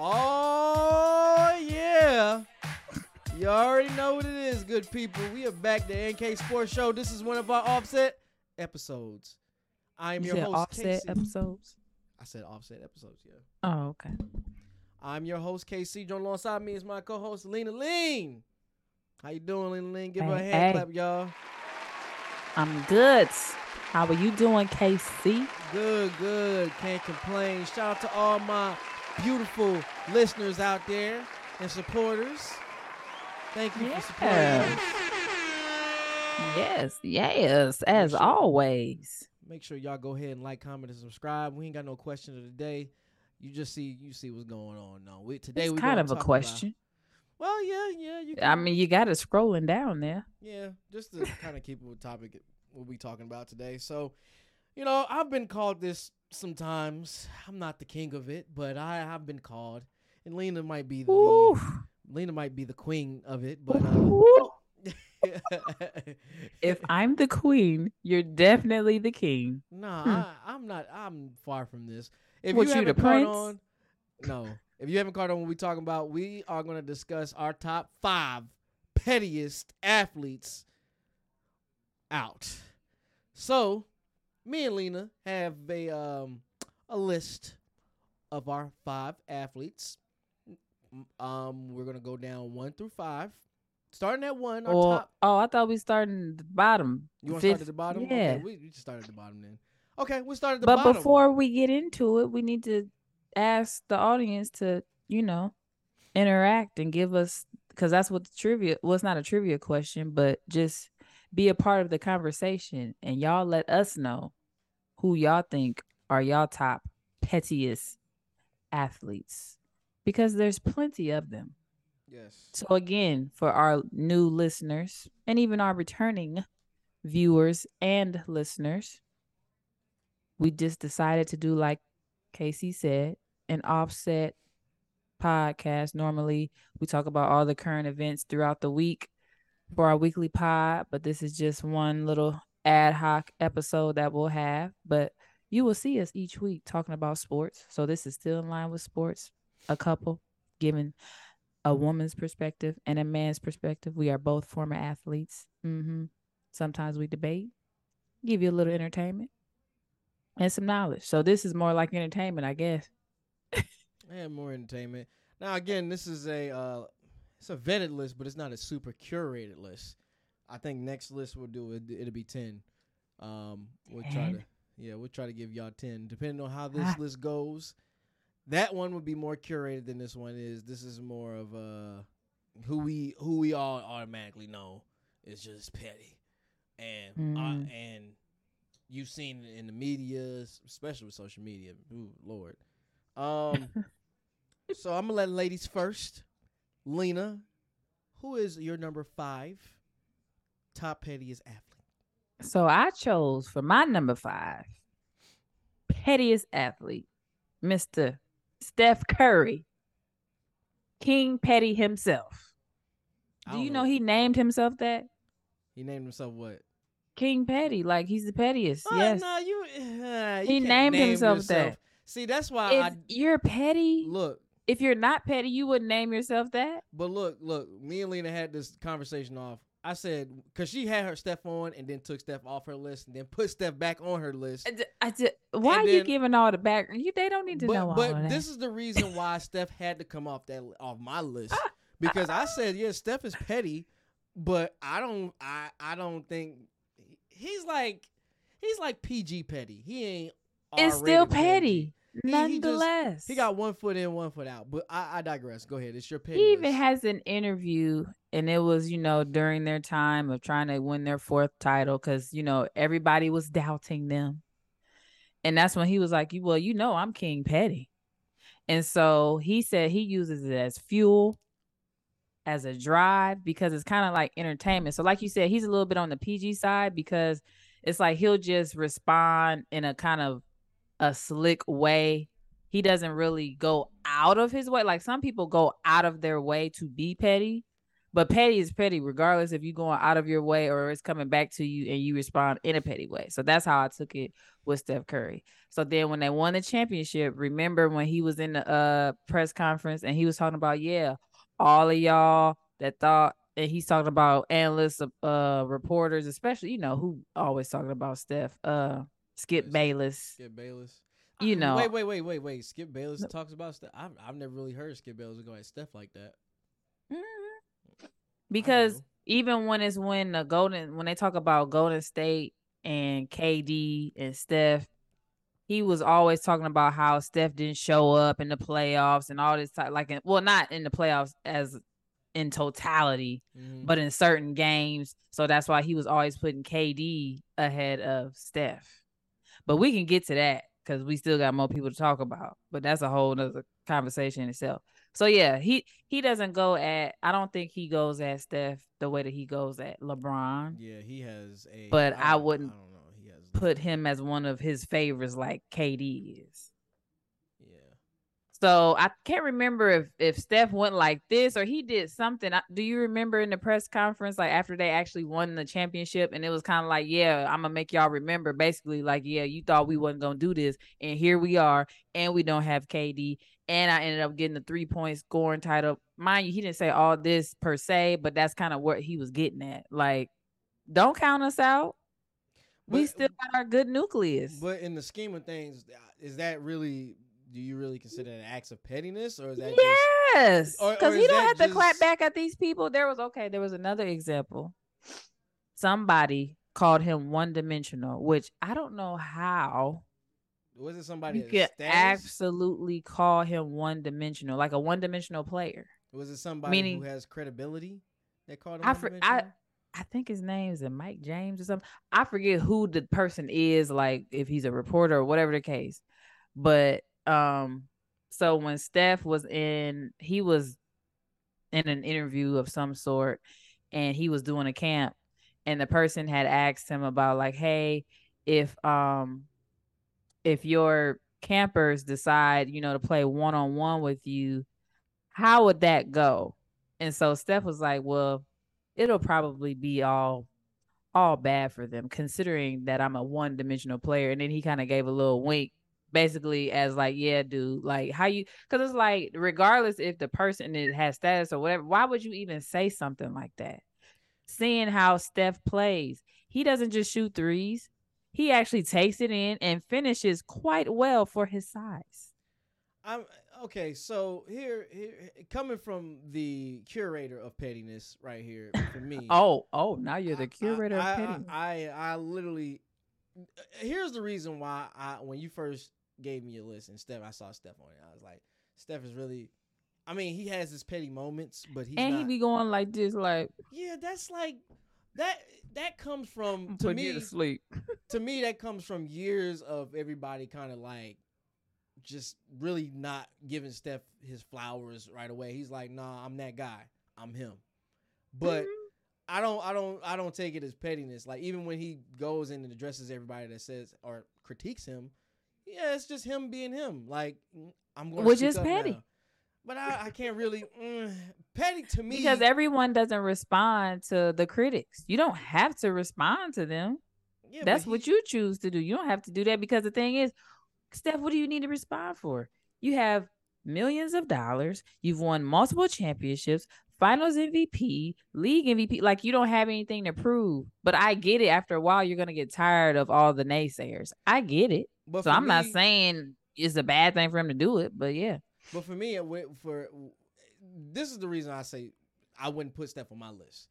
Oh yeah. You already know what it is, good people. We are back to A&K Sports Show. This is one of our offset episodes. I am You your host, offset Casey. episodes. I said offset episodes, yeah. Oh, okay. I'm your host, KC. Joined alongside me is my co-host, Lena Lean. How you doing, Lena Lean? Give her a hand hey. clap, y'all. I'm good. How are you doing, KC? Good, good. Can't complain. Shout out to all my beautiful listeners out there and supporters. Thank you for supporting us. Yes, yes, as sure. always. Make sure y'all go ahead and like, comment, and subscribe. We ain't got no question of the day. You just see you see what's going on. No, we today It's we kind of a question. About, well, yeah, yeah. You. I mean, you got it scrolling down there. yeah, just to kind of keep it with topic what we talking about today. So, you know, I've been called this sometimes. I'm not the king of it, but I have been called, and Lena might be the Ooh. Lena might be the queen of it, but uh, If I'm the queen, you're definitely the king. Nah, Hmm. I, I'm not. I'm far from this. If What, you you haven't caught on, no. If you haven't caught on, what we're talking about, we are going to discuss our top five pettiest athletes out. So, me and Lena have a um a list of our five athletes. Um, we're gonna go down one through five, starting at one. Our Or top. oh, I thought we started at the bottom. You want to start at the bottom? Yeah. Okay, we, we just start at the bottom then. Okay, we start at the but bottom. But before we get into it, we need to ask the audience to, you know, interact and give us because that's what the trivia. Well, it's not a trivia question, but just be a part of the conversation and y'all let us know who y'all think are y'all top pettiest athletes because there's plenty of them. Yes. So again, for our new listeners and even our returning viewers and listeners, we just decided to do like Casey said, an offset podcast. Normally, we talk about all the current events throughout the week for our weekly pod, but this is just one little ad hoc episode that we'll have, but you will see us each week talking about sports. So this is still in line with sports. A couple giving a woman's perspective and a man's perspective. We are both former athletes. hmm Sometimes we debate, give you a little entertainment and some knowledge. So this is more like entertainment, I guess. And more entertainment. Now again, this is a uh it's a vetted list, but it's not a super curated list. I think next list we'll do it it'll be ten. Um we'll try to yeah, we'll try to give y'all ten. Depending on how this Ah. list goes. That one would be more curated than this one is. This is more of uh who we who we all automatically know is just petty. And uh, Mm. and you've seen it in the media, especially with social media. Ooh, Lord. Um so I'm gonna let ladies first. Lena, who is your number five top pettiest athlete? So I chose for my number five pettiest athlete, Mr. Steph Curry, King Petty himself. Do you know he named himself that? he named himself what? King Petty, like he's the pettiest. Oh, yes. no, you, uh, you He named name himself yourself. that. See, that's why if I you're petty, look. if you're not petty, you wouldn't name yourself that. But look, look. Me and Lena had this conversation off. I said because she had her Steph on and then took Steph off her list and then put Steph back on her list. I, d- I d- why And are you giving all the background? You they don't need to but know all but this is the reason why Steph had to come off that off my list ah. because I said yeah, Steph is petty, but I don't I I don't think he's like he's like PG petty. He ain't. it's still R-rated petty, He- he just- nonetheless. He got one foot in, one foot out. But I, I digress. Go ahead. It's your petty. He even has an interview, and it was, you know, during their time of trying to win their fourth title because, you know, everybody was doubting them. And that's when he was like, "You Well, you know, I'm King Petty. And so he said he uses it as fuel, as a drive, because it's kind of like entertainment. So, like you said, he's a little bit on the PG side because it's like he'll just respond in a kind of a slick way. He doesn't really go out of his way. Like some people go out of their way to be petty. But petty is petty, regardless if you're going out of your way or it's coming back to you and you respond in a petty way. So that's how I took it with Steph Curry. So then when they won the championship, remember when he was in the uh press conference and he was talking about, yeah, all of y'all that thought and he's talking about analysts, uh, reporters, especially you know who always talking about Steph, uh, Skip Bayless. Skip Bayless. You know, Wait, wait, wait, wait, wait. Skip Bayless talks about stuff. I've I've never really heard Skip Bayless go at Steph like that. Mhm. because even when it's when the Golden when they talk about Golden State and KD and Steph, he was always talking about how Steph didn't show up in the playoffs and all this type like in, well not in the playoffs as in totality, Mhm. but in certain games. So that's why he was always putting KD ahead of Steph. But we can get to that because we still got more people to talk about. But that's a whole nother conversation in itself. So yeah, he he doesn't go at I don't think he goes at Steph the way that he goes at LeBron. yeah, he has a. But I don't- wouldn't I don't know. He has Put him as one of his favorites like KD is. So I can't remember if if Steph went like this or he did something. Do you remember in the press conference, like after they actually won the championship, and it was kind of like, yeah, I'm gonna make y'all remember. Basically, like, yeah, you thought we wasn't gonna do this, and here we are, and we don't have KD, and I ended up getting the three point scoring title. Mind you, he didn't say all this per se, but that's kind of what he was getting at. Like, don't count us out. we still got our good nucleus. But in the scheme of things, is that really? Do you really consider that act of pettiness, or is that just? Yes, because he don't have to clap back at these people. There was okay. There was another example. Somebody called him one dimensional, which I don't know how Was it somebody? you could status? absolutely call him one dimensional, like a one dimensional player. Was it somebody meaning- who has credibility that called him? I for- I- I think his name is Mike James or something. I forget who the person is, like if he's a reporter or whatever the case. But um, so when Steph was in, he was in an interview of some sort, and he was doing a camp, and the person had asked him about like, hey, if um, if your campers decide, you know, to play one on one with you, how would that go? And so Steph was like, well it'll probably be all all bad for them considering that I'm a one dimensional player. And then he kind of gave a little wink, basically as like, yeah, dude, like how you because it's like regardless if the person is, has status or whatever, why would you even say something like that? Seeing how Steph plays, he doesn't just shoot threes. He actually takes it in and finishes quite well for his size. I'm okay. So here, here, eh, coming from the curator of pettiness, right here for me. Oh, oh, now you're the curator I, of I- petty. I, I, I literally. Eh, here's the reason why I, when you first gave me a list and Steph, I saw Steph on it. I was like, Steph is really. I mean, he has his petty moments, but he's and not. he be going like this, like yeah, that's like that. That comes from to me. to sleep. to me that comes from years of everybody kind of like just really not giving Steph his flowers right away. He's like, "Nah, I'm that guy. I'm him." But mm-hmm. I don't I don't I don't take it as pettiness. Like even when he goes in and addresses everybody that says or critiques him, yeah, it's just him being him. Like I'm going Which to is petty. Now. But I, I can't really mm, petty to me because everyone doesn't respond to the critics. You don't have to respond to them. yeah, That's what you choose to do. You don't have to do that because the thing is, Steph, what do you need to respond for? You have millions of dollars. You've won multiple championships, finals MVP, league MVP. Like you don't have anything to prove. But I get it. After a while, you're gonna get tired of all the naysayers. I get it. But So I'm not saying it's a bad thing for him to do it, but yeah. But for me, it went for this is the reason I say I wouldn't put Steph on my list.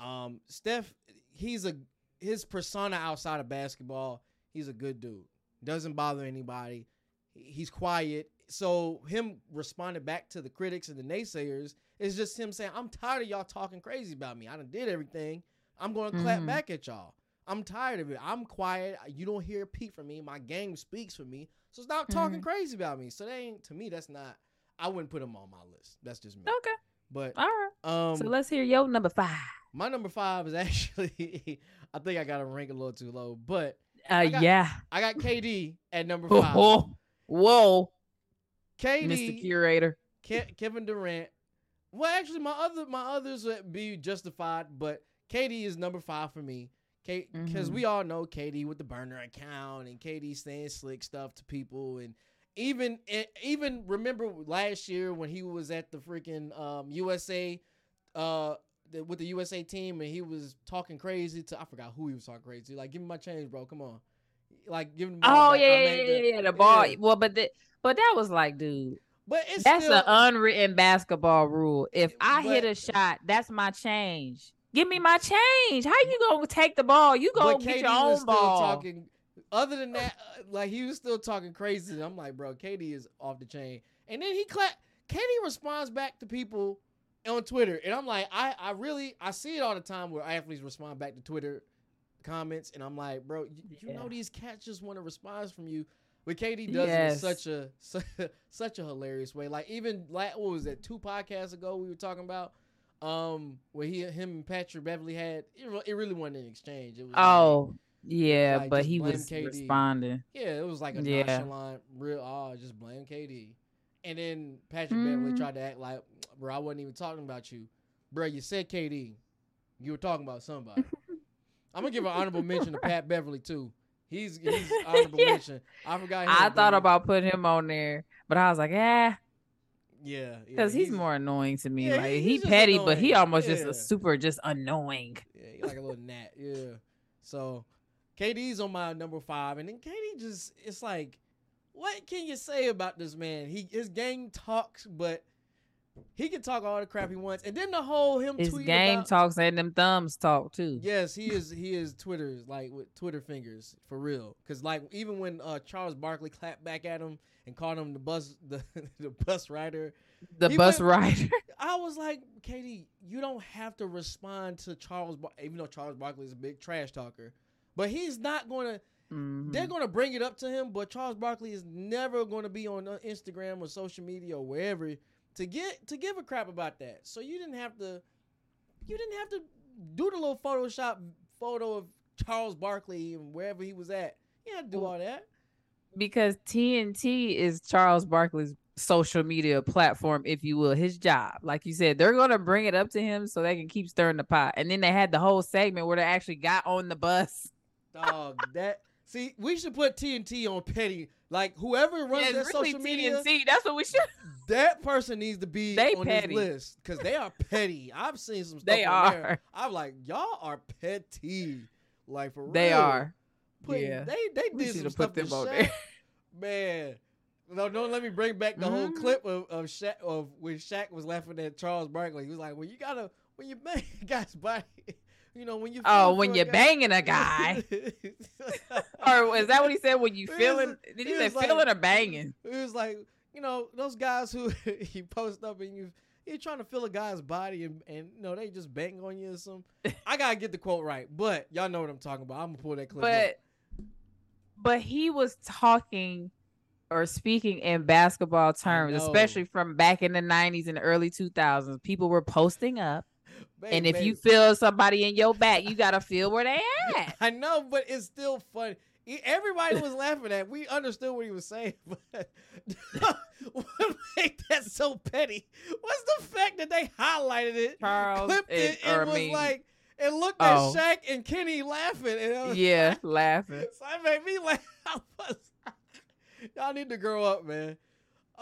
Um, Steph, he's a his persona outside of basketball. He's a good dude. Doesn't bother anybody. He's quiet. So him responding back to the critics and the naysayers is just him saying, "I'm tired of y'all talking crazy about me. I done did everything. I'm going to clap Mhm. back at y'all. I'm tired of it. I'm quiet. You don't hear a peep from me. My game speaks for me. So stop talking Mhm. crazy about me. So they ain't to me. That's not. I wouldn't put them on my list. That's just me. Okay. But All right. um, so let's hear your number five. my number five is actually. I think I got to rank a little too low, but Uh, got- yeah. I got KD at number five. Oh, whoa, KD, Mr. Curator. Ke- Kevin Durant. Well, actually, my other my others would be justified, but KD is number five for me. Because Mhm. we all know KD with the burner account and KD saying slick stuff to people, and even e- even remember last year when he was at the freaking um, USA, uh, the, with the USA team, and he was talking crazy to I forgot who he was talking crazy. to. Like, give me my change, bro. Come on, like give him. Oh yeah, yeah, yeah, the- yeah, the ball. yeah. Well, but the, but that was like, dude, But it's that's still, an unwritten basketball rule. If I hit a shot, that's my change. Give me my change. How you gonna take the ball? You go but get your was own still ball. talking. Other than that, uh, like he was still talking crazy. I'm like, bro, KD is off the chain. And then he clap. KD responds back to people on Twitter, and I'm like, I, I really, I see it all the time where athletes respond back to Twitter comments, and I'm like, bro, you, you know these cats just want a response from you. But KD does Yes. it in such a such a hilarious way. Like even like what was that two podcasts ago we were talking about, um, where he him and Patrick Beverley had it, re- it really wasn't an exchange. It was like- Oh yeah, like, but he was KD. responding. Yeah, it was like a Yeah. nonchalant, real. Oh, just blame KD. And then Patrick Beverley Mm. tried to act like, bro, I wasn't even talking about you, bro. You said KD. You were talking about somebody. I'm gonna give an honorable mention to Pat Beverley too. He's he's honorable Yeah. mention. I forgot. Him, I thought about putting him on there, but I was like, eh, yeah, yeah, because he's, more annoying to me. yeah, like he- he's petty, but he annoying. almost just a super just annoying. Yeah, like a little gnat. Yeah. So KD's on my number five, and then KD just it's like, what can you say about this man? He his game talks, but he can talk all the crap he wants. And then the whole him His tweeting game about, talks and them thumbs talk too. Yes, he is. He is Twitter's like with Twitter fingers for real. Cause like even when uh, Charles Barkley clapped back at him and called him the bus the, the bus rider, The bus went- rider. I was like, KD, you don't have to respond to Charles, Bar- even though Charles Barkley is a big trash talker, but he's not going to. Mhm. They're going to bring it up to him, but Charles Barkley is never going to be on uh, Instagram or social media or wherever to get to give a crap about that. So you didn't have to. You didn't have to do the little Photoshop photo of Charles Barkley and wherever he was at. You had to do all that. because TNT is Charles Barkley's social media platform, if you will, his job. Like you said, they're gonna bring it up to him so they can keep stirring the pot. And then they had the whole segment where they actually got on the bus. Dog, that see, we should put TNT on petty. Like whoever runs Yeah, it's really social media, TNT. That's what we should. that person needs to be They on petty. this list because they are petty. I've seen some stuff. They on there. are. I'm like, y'all are petty. Like for They real. They are. Putting- yeah. They they We did some stuff put them on Shaq. there. Man. No, don't let me bring back the whole Mhm. clip of of Shaq of when Shaq was laughing at Charles Barkley. He was like, "Well, you gotta when you bang a guy's body, you know, when you oh when you're guy- banging a guy. or is that what he said? When you He was- feeling? Did he he say like- feeling or banging? It was like, you know, those guys who you post up and you you're trying to feel a guy's body and, and you know they just bang on you or something. I gotta get the quote right, but y'all know what I'm talking about. I'm gonna pull that clip. up. But but he was talking or speaking in basketball terms, especially from back in the 90s and early 2000s. People were posting up, And if you feel somebody in your back, you gotta feel where they at. I know, but it's still funny. Everybody was laughing at. We understood what he was saying, but what made that so petty was the fact that they highlighted it, Charles clipped it, and was me, like, and looked Oh. at Shaq and Kenny laughing, and yeah, laughing. So it made me laugh. Was- Y'all need to grow up, man.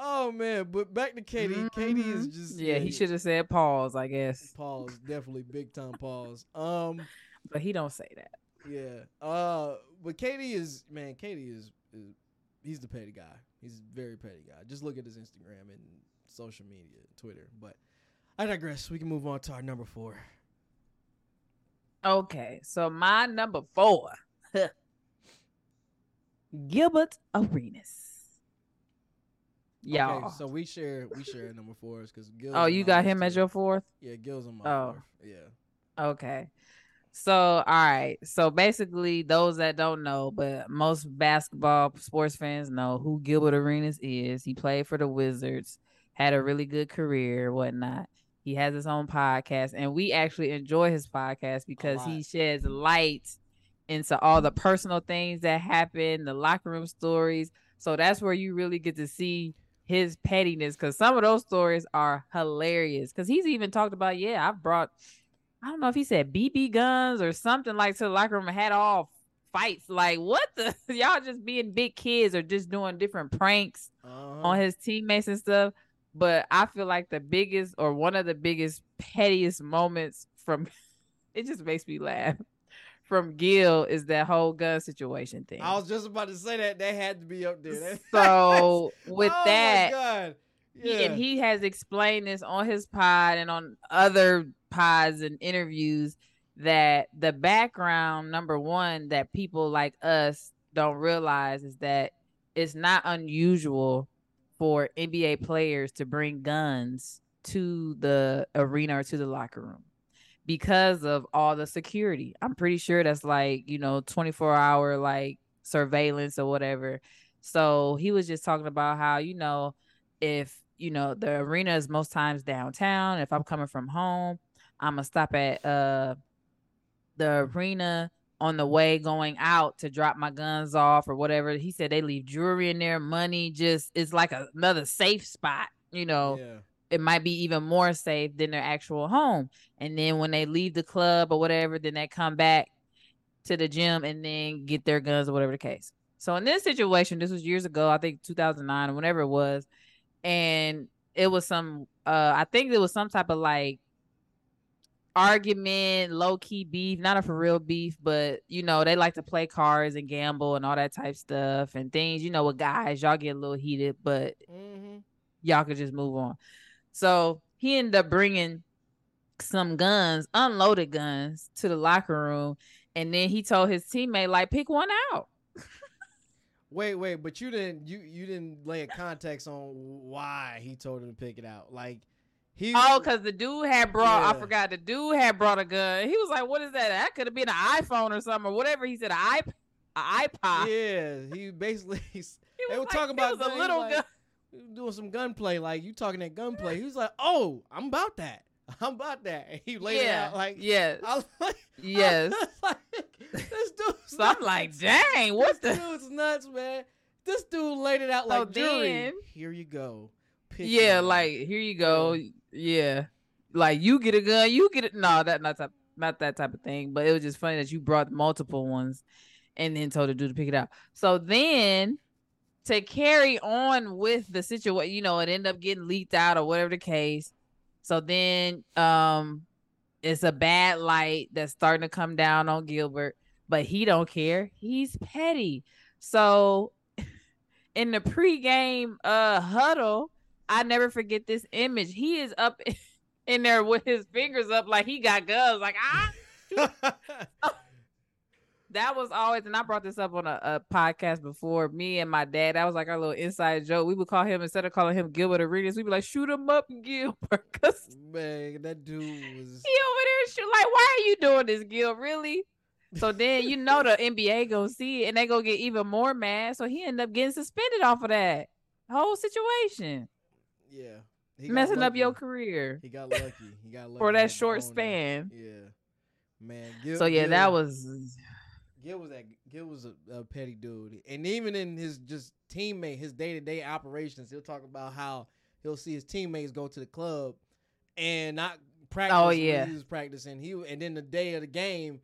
Oh man, but back to KD. KD is just yeah. He should have said pause, I guess, pause. Definitely big time pause. Um, but he don't say that. yeah. Uh, but KD is man. KD is, is he's the petty guy. He's a very petty guy. Just look at his Instagram and social media, Twitter. But I digress. We can move on to our number four. Okay, so my number four, Gilbert Arenas. Y'all. Okay, so we share we share number fours because Gil. oh, you got him as your fourth. yeah. Gil's on my Oh. fourth. Yeah. Okay. So, all right. So basically, those that don't know, but most basketball sports fans know who Gilbert Arenas is. He played for the Wizards, had a really good career, whatnot. He has his own podcast, and we actually enjoy his podcast because he sheds light into all the personal things that happen, the locker room stories. So that's where you really get to see his pettiness because some of those stories are hilarious. Because he's even talked about, yeah, I've brought, I don't know if he said BB guns or something like to the locker room and had all fights. Like, what the? Y'all just being big kids or just doing different pranks Uh-huh. on his teammates and stuff. But I feel like the biggest or one of the biggest pettiest moments from it just makes me laugh from Gil is that whole gun situation thing. I was just about to say that that had to be up there. So with oh that, my God. he- Yeah. and he has explained this on his pod and on other pods and interviews that the background number one that people like us don't realize is that it's not unusual for NBA players to bring guns to the arena or to the locker room because of all the security. I'm pretty sure that's like, you know, 24 hour like surveillance or whatever. So he was just talking about how, you know, if, you know, the arena is most times downtown, if I'm coming from home, I'm gonna stop at uh the arena on the way going out to drop my guns off or whatever. He said they leave jewelry in there, money just it's like a, another safe spot, you know yeah. It might be even more safe than their actual home. And then when they leave the club or whatever, then they come back to the gym and then get their guns or whatever the case. So in this situation, this was years ago, I think 2009 or whenever it was, and it was some uh I think it was some type of like argument, low key beef, not a for real beef, but you know, they like to play cards and gamble and all that type stuff and things. You know, with guys, y'all get a little heated, but Mm-hmm. y'all could just move on. So he ended up bringing some guns, unloaded guns, to the locker room, and then he told his teammate like, pick one out. Wait, wait, but you didn't you you didn't lay a context on why he told him to pick it out. Like he Oh, because the dude had brought, I forgot, the dude had brought a gun. He was like, what is that? That could have been an iPhone or something or whatever. He said, an iP- a iPod. yeah, he basically He they were like, talking about was a little like- gun. Doing some gunplay. Like you talking that gunplay. He was like, "Oh, I'm about that. I'm about that." And he laid it Yeah. out like, yes. I was like, Yes. I was like, this dude's So I'm like, dang, what this the? dude's nuts, man. This dude laid it out So like jury. then- Here you go. Pick Yeah, like here you go. Yeah. Like you get a gun, you get it. No, that not type, not that type of thing. But it was just funny that you brought multiple ones and then told the dude to pick it out. So then to carry on with the situation, you know, it end up getting leaked out or whatever the case. So then um it's a bad light that's starting to come down on Gilbert, but he don't care. He's petty. So in the pregame uh huddle, I never forget this image. He is up in there with his fingers up like he got guns. Like ah, that was always, and I brought this up on a, a podcast before. Me and my dad, that was like our little inside joke. We would call him instead of calling him Gilbert Arenas, we'd be like, "Shoot him up, Gilbert," because man, that dude was. he over there shoot. Like, why are you doing this, Gil? Really? So then you know the NBA gonna see it and they gonna get even more mad. So he ended up getting suspended off of that whole situation, Yeah, messing up your career He got lucky. He got lucky. for that short that. span. Yeah, man. Gil, So yeah, Gil- that was Gil was that Gil was a, a petty dude, and even in his just teammate, his day to day operations, he'll talk about how he'll see his teammates go to the club and not practice. Oh, yeah. he was practicing. He and then the day of the game,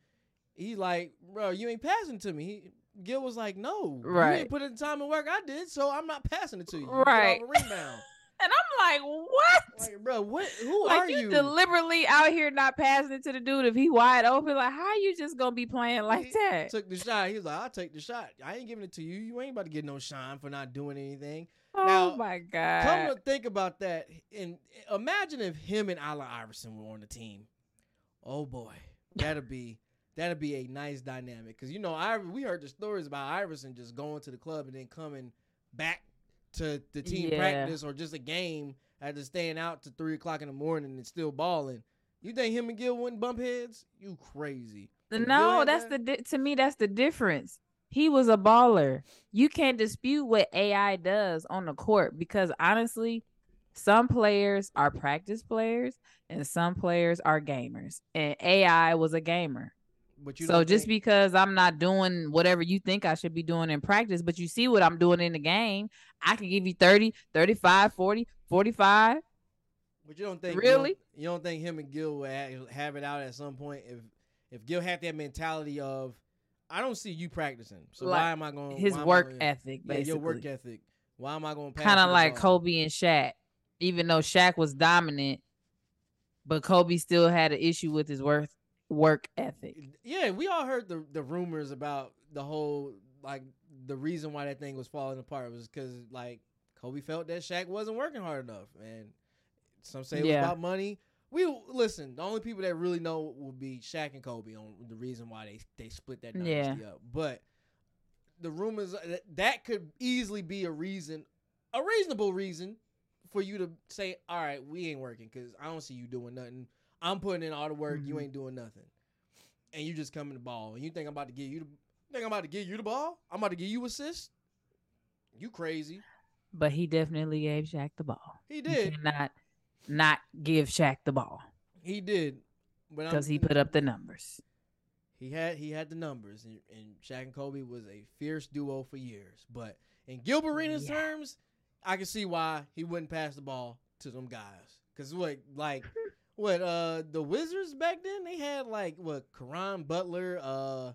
he's like, bro, you ain't passing to me. He, Gil was like, no, right. you ain't put in the time and work I did, so I'm not passing it to you. Right. rebound. And I'm like, what? like, bro, what? Who Like are you, deliberately out here not passing it to the dude if he wide open. Like, how are you just gonna be playing like He that? Took the shot. He was like, I'll take the shot. I ain't giving it to you. You ain't about to get no shine for not doing anything. oh now, my god! Come to think about that, and imagine if him and Allen Iverson were on the team. Oh boy, that'd be that'd be a nice dynamic. Cause you know, I we heard the stories about Iverson just going to the club and then coming back to the team Yeah. practice or just a game after staying out to three o'clock in the morning and still balling. You think him and Gil wouldn't bump heads? You crazy. No, that's that- the to me that's the difference. He was a baller. You can't dispute what AI does on the court because honestly, some players are practice players and some players are gamers. And AI was a gamer. But you so just think- because I'm not doing whatever you think I should be doing in practice, but you see what I'm doing in the game, I can give you 30, 35, 40, 45. But you don't think you don't- Really? You don't, think him and Gil will ha- have it out at some point if if Gil had that mentality of I don't see you practicing, so Like, why am I going? To his why am I work gonna- ethic, yeah, basically. your work ethic. Why am I going? To kind of like Kobe and Shaq. Even though Shaq was dominant, but Kobe still had an issue with his work work ethic. Yeah, we all heard the the rumors about the whole like the reason why that thing was falling apart was because like Kobe felt that Shaq wasn't working hard enough, and some say it was about money. We listen. The only people that really know will be Shaq and Kobe on the reason why they they split that dynasty up. But the rumors uh, that, that could easily be a reason, a reasonable reason for you to say, "All right, we ain't working because I don't see you doing nothing. I'm putting in all the work. You Mhm. ain't doing nothing, and you just coming the ball. And you think I'm about to give you the think I'm about to give you the ball? I'm about to give you assist? You crazy? But he definitely gave Shaq the ball. He did. cannot not give Shaq the ball He did. Because he put up the numbers. He had he had the numbers, and, and Shaq and Kobe was a fierce duo for years. But in Gilbert Arenas Yeah. terms, I can see why he wouldn't pass the ball to them guys. Cause what like what uh the Wizards back then they had like what Caron Butler uh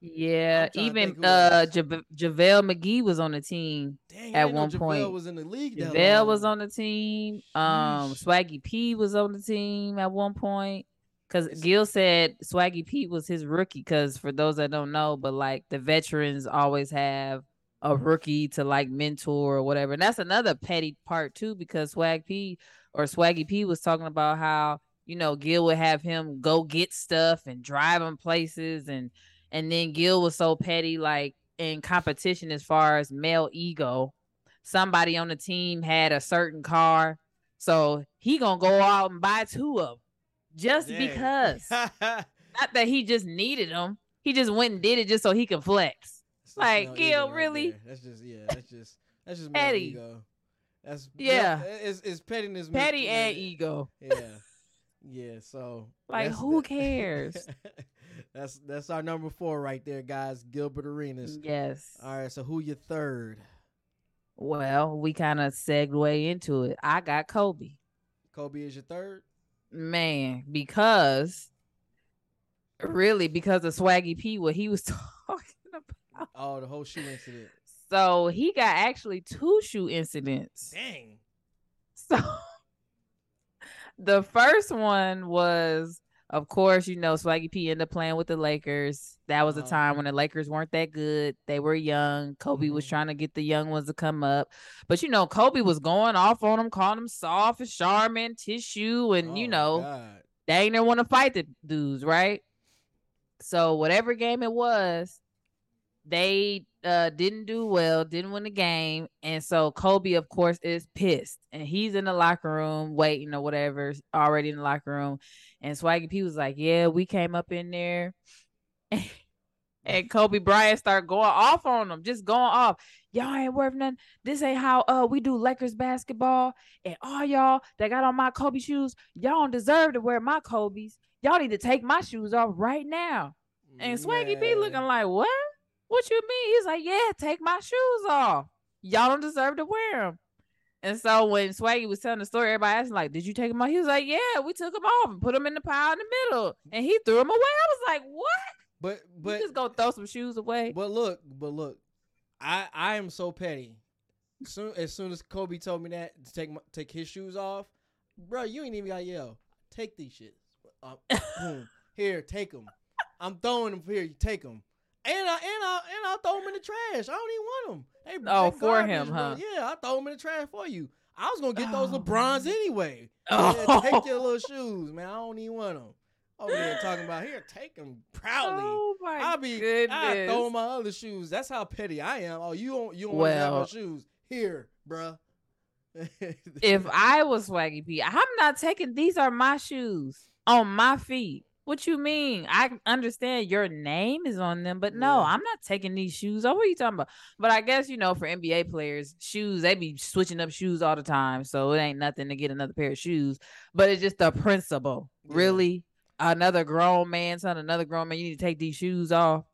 Yeah, I'm trying to even uh. Ja- JaVale McGee was on the team. dang At one JaVale point, was in the league. JaVale was on the team. Um. Swaggy P was on the team at one point. Cause Gil said Swaggy P was his rookie. Cause for those that don't know, but like the veterans always have a rookie to like mentor or whatever. And that's another petty part too, because Swag P or Swaggy P was talking about how you know Gil would have him go get stuff and drive him places, and and then Gil was so petty, like in competition as far as male ego. Somebody on the team had a certain car, so he gonna go out and buy two of them just Dang. because. Not that he just needed them. He just went and did it just so he could flex. That's Like, Gil, right really? there. That's just yeah. That's just that's just Petty. ego. That's Yeah. It's, it's pettiness. Petty and ego. Yeah, yeah. So Like, who cares? that's that's our number four right there, guys. Gilbert Arenas. Yes. All right. So who your third? Well, we kind of segue into it. I got Kobe. Kobe is your third. Man, because really because of Swaggy P, what he was talking about. Oh, the whole shoe incident. So he got actually two shoe incidents. Dang. So the first one was, of course, you know, Swaggy P ended up playing with the Lakers. That was a Uh-huh. time when the Lakers weren't that good. They were young. Kobe was Mhm. trying to get the young ones to come up. But you know, Kobe was going off on them, calling them soft and Charmin, tissue, and you Oh, know, God. they ain't never want to fight the dudes, right? So whatever game it was, they uh didn't do well, didn't win the game, and so Kobe, of course, is pissed, and he's in the locker room waiting or whatever, already in the locker room, and Swaggy P was like, "Yeah, we came up in there." And Kobe Bryant started going off on them, just going off. Y'all ain't worth nothing. This ain't how uh we do Lakers basketball. And all y'all that got on my Kobe shoes, y'all don't deserve to wear my Kobe's. Y'all need to take my shoes off right now. And Swaggy P looking like, what? What you mean? He's like, yeah, take my shoes off. Y'all don't deserve to wear them. And so when Swaggy was telling the story, everybody asking like, "Did you take them off?" He was like, "Yeah, we took them off and put them in the pile in the middle, and he threw them away." I was like, "What? But But, you just go throw some shoes away?" But look, but look, I I am so petty. Soon as soon as Kobe told me that to take my, take his shoes off, bro, you ain't even got to yell. Take these shits. Uh. Here, take them. I'm throwing them here. You take them. And I and I and I throw them in the trash. I don't even want them. They, Oh, they for him, bro. huh? Yeah, I throw them in the trash for you. I was gonna get those Oh, LeBrons anyway. Oh. Yeah, take your little shoes, man. I don't even want them. Over there talking about here, take them proudly. Oh my I'll be I goodness! throw my other shoes. That's how petty I am. Oh, you don't you don't want to have my shoes here, bruh. if I was Swaggy P, I'm not taking these are my shoes on my feet. What you mean? I understand your name is on them, but no, Yeah. I'm not taking these shoes. Oh, what are you talking about? But I guess you know, for NBA players, shoes they be switching up shoes all the time, so it ain't nothing to get another pair of shoes. But it's just the principle, Yeah. really. another grown man, son, another grown man, you need to take these shoes off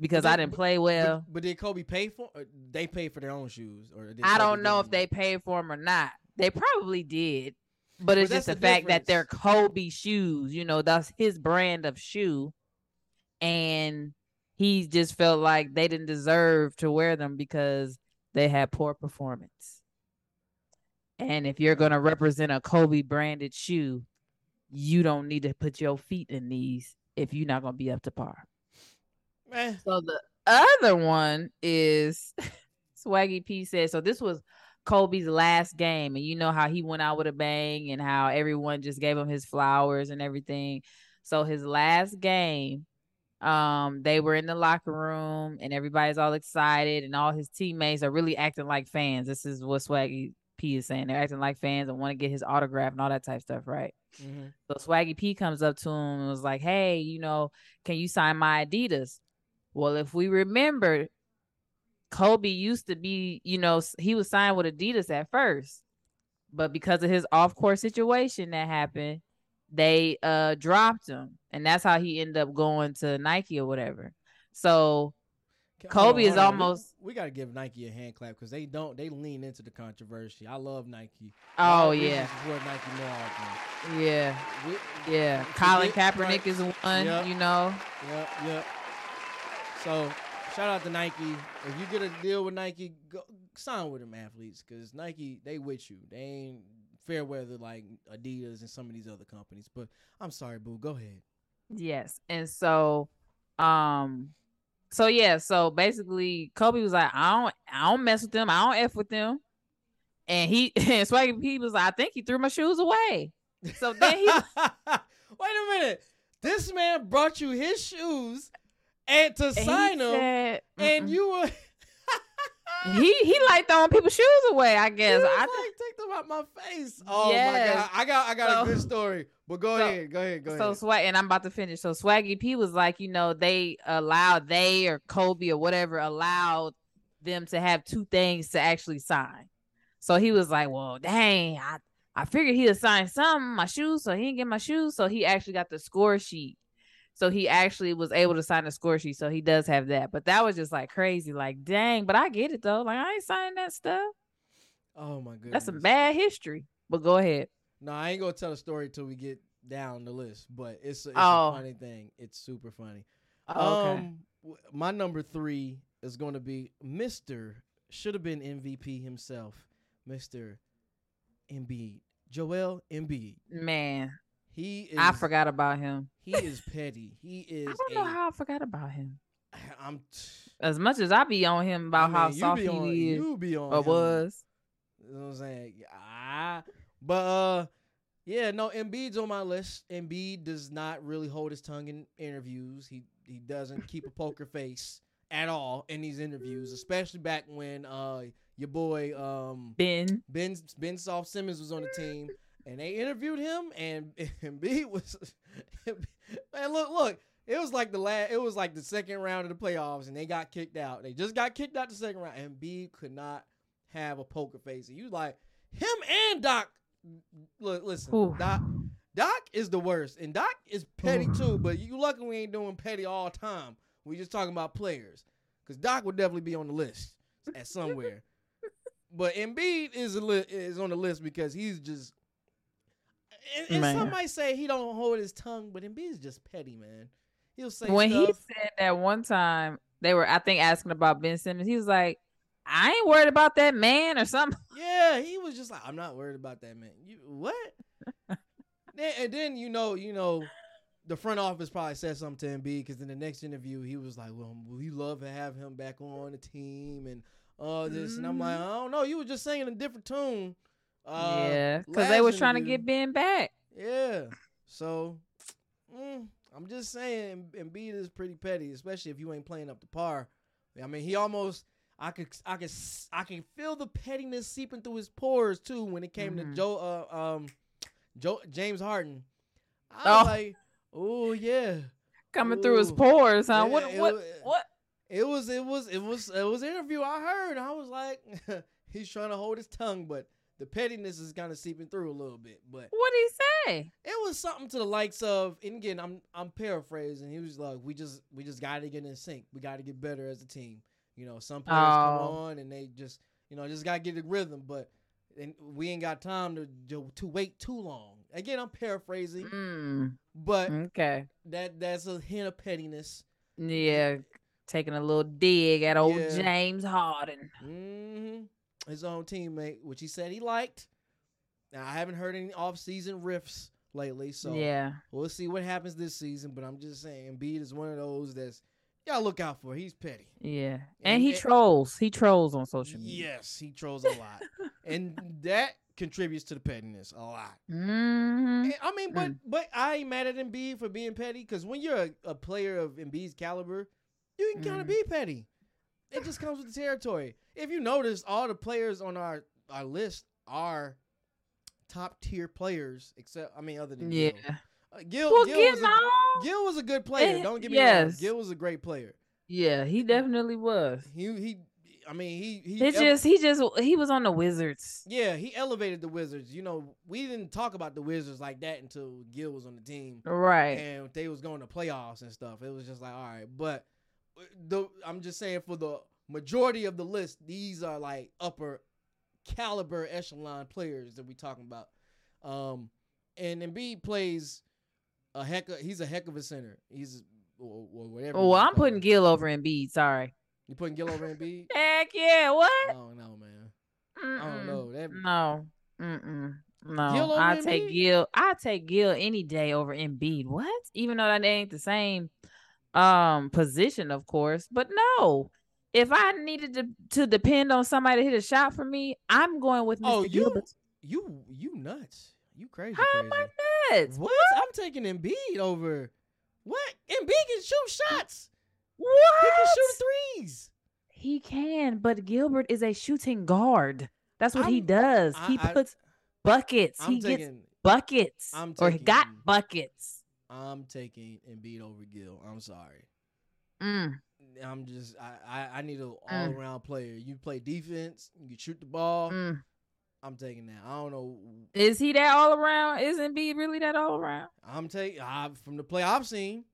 because But- I didn't play well. But, but did Kobe pay for? Or they paid for their own shoes, or I don't know if they paid for them or not. They probably did, but it's that's just the, the fact that they're. Kobe shoes. You know, that's his brand of shoe, and he just felt like they didn't deserve to wear them because they had poor performance. And if you're gonna represent a Kobe branded shoe, you don't need to put your feet in these if you're not gonna be up to par. Eh, So the other one is Swaggy P said, so this was Kobe's last game, and you know how he went out with a bang and how everyone just gave him his flowers and everything. So his last game, um, they were in the locker room and everybody's all excited, and all his teammates are really acting like fans. This is what Swaggy P is saying. They're acting like fans and want to get his autograph and all that type of stuff, right? mhm. So Swaggy P comes up to him and was like, Hey, you know, can you sign my Adidas? Well, if we remember, Kobe used to be, you know, he was signed with Adidas at first, but because of his off court situation that happened, they uh dropped him. And that's how he ended up going to Nike or whatever. So Kobe is almost- We, got to give Nike a hand clap because they don't. They lean into the controversy. I love Nike. oh yeah. support Nike more often. Yeah. We- Yeah. Colin right. Kaepernick is one, Yep. you know. Yep, yep. So shout out to Nike. If you get a deal with Nike, go sign with them athletes because Nike they with you. They ain't fair weather like Adidas and some of these other companies. But I'm sorry, boo. Go ahead. Yes. And so um so yeah, so basically Kobe was like, I don't I don't mess with them, I don't F with them. And he and Swaggy P was like, I think he threw my shoes away. So then he Wait a minute. This man brought you his shoes and to sign them, said, and you were. he he like throwing people's shoes away, I guess. I like, take them out my face. Oh my god! I got I got So- a good story, but go so- ahead, go ahead, go ahead. so swag and I'm about to finish. So Swaggy P was like, you know, they allowed they or Kobe or whatever allowed them to have two things to actually sign. So he was like, Well, dang, I, I figured he'd sign some my shoes, so he didn't get my shoes. So he actually got the score sheet. So he actually was able to sign the score sheet. So he does have that. But that was just like crazy. Like, dang, but I get it though. Like, I ain't signing that stuff. oh my goodness, That's some bad history. But go ahead. No, I ain't gonna tell the story till we get down the list, but it's, a- it's Oh. a funny thing. It's super funny. Oh, okay. Um, my number three is going to be Mister. Should have been MVP himself, Mister Embiid, Joel Embiid. Man, He is. I forgot about him. He is petty. He is. I don't know a- how I forgot about him. I'm. As much as I be on him about I how mean, you soft he on, is You be on. or him. was. You know what I'm saying? Ah, but uh, yeah, no, Embiid's on my list. Embiid does not really hold his tongue in interviews. He he doesn't keep a poker face at all in these interviews, especially back when uh your boy um Ben. Ben Ben Soft Simmons was on the team and they interviewed him and Embiid was man look look it was like the last it was like the second round of the playoffs and they got kicked out. They just got kicked out the second round and Embiid could not have a poker face. And you like him and Doc look listen Ooh. Doc Doc is the worst and Doc is petty too, but you lucky we ain't doing petty all time. We just talking about players. Cause Doc would definitely be on the list at somewhere. but Embiid is a li- is on the list because he's just and, and Man. some might say he don't hold his tongue, but Embiid is just petty, man. He'll say When he said that one time, they were, I think, asking about Ben Simmons. He was like, I ain't worried about that man or something. Yeah, he was just like, I'm not worried about that, man. You what? then, and then you know, you know, the front office probably said something to Embiid because in the next interview he was like, "Well, we love to have him back on the team and all this," and I'm like, mm-hmm. I don't know, you were just singing a different tune. Uh, yeah, because they were last trying to get Ben back. Yeah, so mm, I'm just saying, Embiid is pretty petty, especially if you ain't playing up to par. I mean, he almost. I could, I could, I can feel the pettiness seeping through his pores too when it came Mhm. to Joe, uh, um, Joe James Harden. I Oh. like, oh yeah, Coming through his pores, huh? Yeah, what, it what, what? it was, it was, it was, it was an interview I heard. I was like, he's trying to hold his tongue, but the pettiness is kind of seeping through a little bit. But What did he say? it was something to the likes of, and again, I'm I'm paraphrasing. He was like, "We just we just got to get in sync. We got to get better as a team. You know, some players come Oh. on and they just you know just got to get the rhythm, but and we ain't got time to to, to wait too long." Again, I'm paraphrasing, Mm, but okay. that that's a hint of pettiness. Yeah, taking a little dig at old Yeah. James Harden. hmm His own teammate, which he said he liked. Now I haven't heard any off-season riffs lately, so yeah. we'll see what happens this season. But I'm just saying, Embiid is one of those that's y'all look out for. He's petty. Yeah. And And he it- trolls. He trolls on social media. Yes, he trolls a lot, and that contributes to the pettiness a lot. hmm And, I mean, but but I ain't mad at Embiid for being petty because when you're a, a player of Embiid's caliber, you can kind of Mhm. be petty. It just comes with the territory. If you notice, all the players on our our list are top tier players, except I mean, other than Yeah. Gil. Uh, Gil, Well, Gil, was a. Gil was a good player. Eh, Don't get me wrong. Gil was a great player. Yeah, he definitely was. He he. I mean, he he. Ele- just he just he was on the Wizards. yeah, he elevated the Wizards. You know, we didn't talk about the Wizards like that until Gil was on the team. Right. and they was going to playoffs and stuff. It was just like, all right, but uh, the I'm just saying for the majority of the list, these are like upper caliber echelon players that we talking about. Um, and Embiid plays a heck of he's a heck of a center. He's or, or whatever. Oh, well, I'm putting him. Gil over Embiid. Sorry. You putting Gil over Embiid? Heck yeah. What? I don't know, man. I don't know. That No. Mm-mm. No. I take Embiid? Gil. I take Gil any day over Embiid. What? Even though that ain't the same um position, of course. But no. If I needed to to depend on somebody to hit a shot for me, I'm going with Mr. Oh, you- Gilbert. you you nuts. You crazy How am. I nuts? What? I'm taking Embiid over. What? Embiid can shoot shots. What? He can shoot threes. He can, but Gilbert is a shooting guard. That's what he I'm- does. I- he I- puts buckets. I'm he gets buckets. I'm or he got taking- buckets. I'm taking Embiid over Gil. I'm sorry. Mm. I'm just. I. I, I need an all Mm. around player. You play defense. You shoot the ball. Mm. I'm taking that. I don't know. Is he that all around? Is Embiid really that all around? I'm taking. From the play I've seen.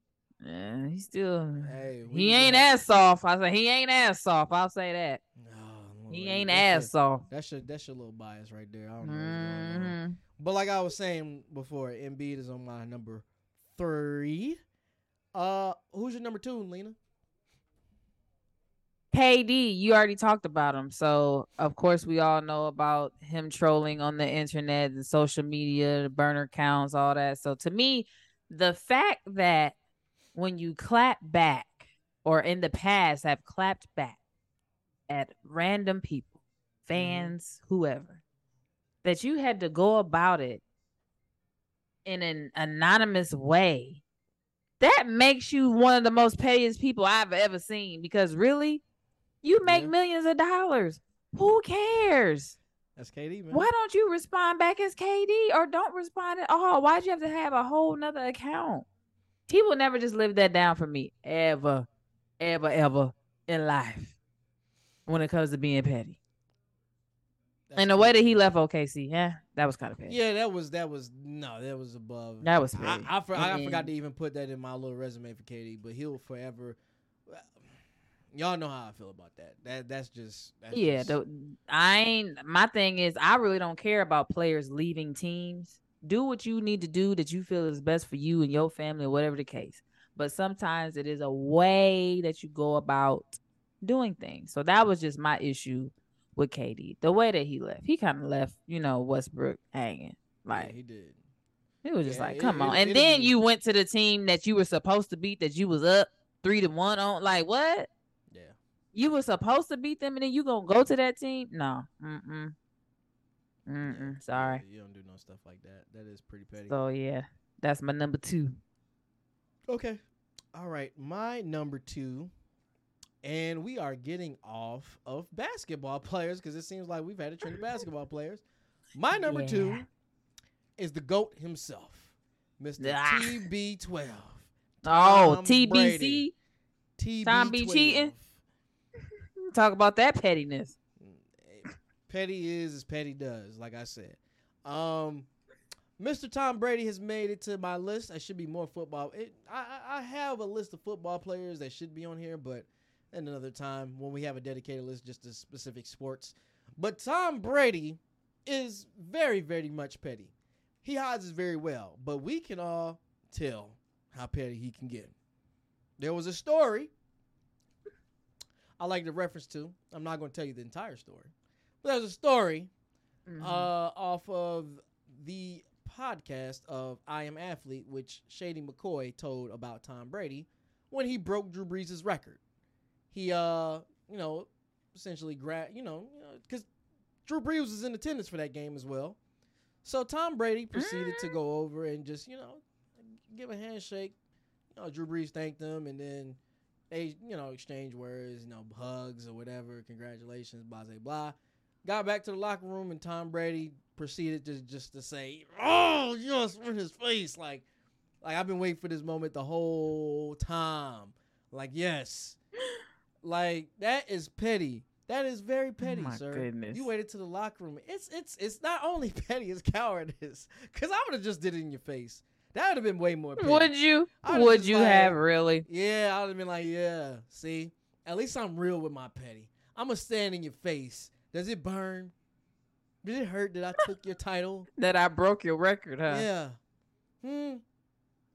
Yeah, he still. Hey, he ain't as soft. I say he ain't as soft. I'll say that. Oh, He ain't that's as soft. That's your. That's your little bias right there. I don't know. what's going on. Mhm. But like I was saying before, Embiid is on my number three. Uh, who's your number two, Lena? KD, you already talked about him. So, of course, we all know about him trolling on the internet and social media, the burner counts, all that. So, to me, the fact that when you clap back or in the past have clapped back at random people, mm-hmm. fans, whoever, that you had to go about it in an anonymous way, that makes you one of the most pettiest people I've ever seen because really, you make Yeah. millions of dollars. Who cares? That's KD, man. Why don't you respond back as KD or don't respond at all? Why'd you have to have a whole nother account? He will never just live that down for me ever, ever, ever in life when it comes to being petty. That's And the way that he left OKC, yeah, that was kind of petty. Yeah, that was that was no, that was above. That was I, petty. I, for, I And- forgot to even put that in my little resume for KD, but he'll forever. Y'all know how I feel about that. That that's just that's Yeah, just- the, I ain't. My thing is, I really don't care about players leaving teams. Do what you need to do that you feel is best for you and your family, or whatever the case. But sometimes it is a way that you go about doing things. So that was just my issue with KD. The way that he left, he kind of left, you know, Westbrook hanging. yeah, Like he did. it was just Yeah, like, it- come on. it'll- And it'll then you went to the team that you were supposed to beat, that you was up three to one on. Like what? Yeah, You were supposed to beat them, and then you gonna go to that team? No, mm mm, yeah, yeah, Sorry. you don't do no stuff like that. That is pretty petty. So yeah, that's my number two. Okay. All right. My number two, and we are getting off of basketball players because it seems like we've had a trend of basketball players. My number two is the GOAT himself, Mr. Ah. TB12. Oh, Tom TBC. Brady. TB12. Tom be cheating? Talk about that pettiness. Petty is as petty does, like I said. Um, Mr. Tom Brady has made it to my list. I should be more football. It, I, I have a list of football players that should be on here, but at another time when we have a dedicated list just to specific sports. But Tom Brady is very, very much petty. He hides it very well, but we can all tell how petty he can get. There was a story I like the reference to. I'm not going to tell you the entire story, but there's a story Mhm. uh, off of the podcast of I Am Athlete, which Shady McCoy told about Tom Brady when he broke Drew Brees' record. He, uh, you know, essentially grabbed, you know, because Drew Brees was in attendance for that game as well. So Tom Brady proceeded to go over and just, you know, give a handshake. You know, Drew Brees thanked them, and then they, you know, exchange words, you know, hugs or whatever. Congratulations, blah, blah, blah. Got back to the locker room, and Tom Brady proceeded to just to say, "Oh, yes," in his face, like, like I've been waiting for this moment the whole time. Like, yes, like that is petty. That is very petty, my sir. goodness. You waited to the locker room. It's it's it's not only petty, it's cowardice. Cause I would have just did it in your face. That would have been way more petty. Would you? Would you like- have really? Yeah, I would have been like, yeah. See, at least I'm real with my petty. I'm gonna stand in your face. Does it burn? Did it hurt that I took your title? That I broke your record, huh? Yeah. Hmm.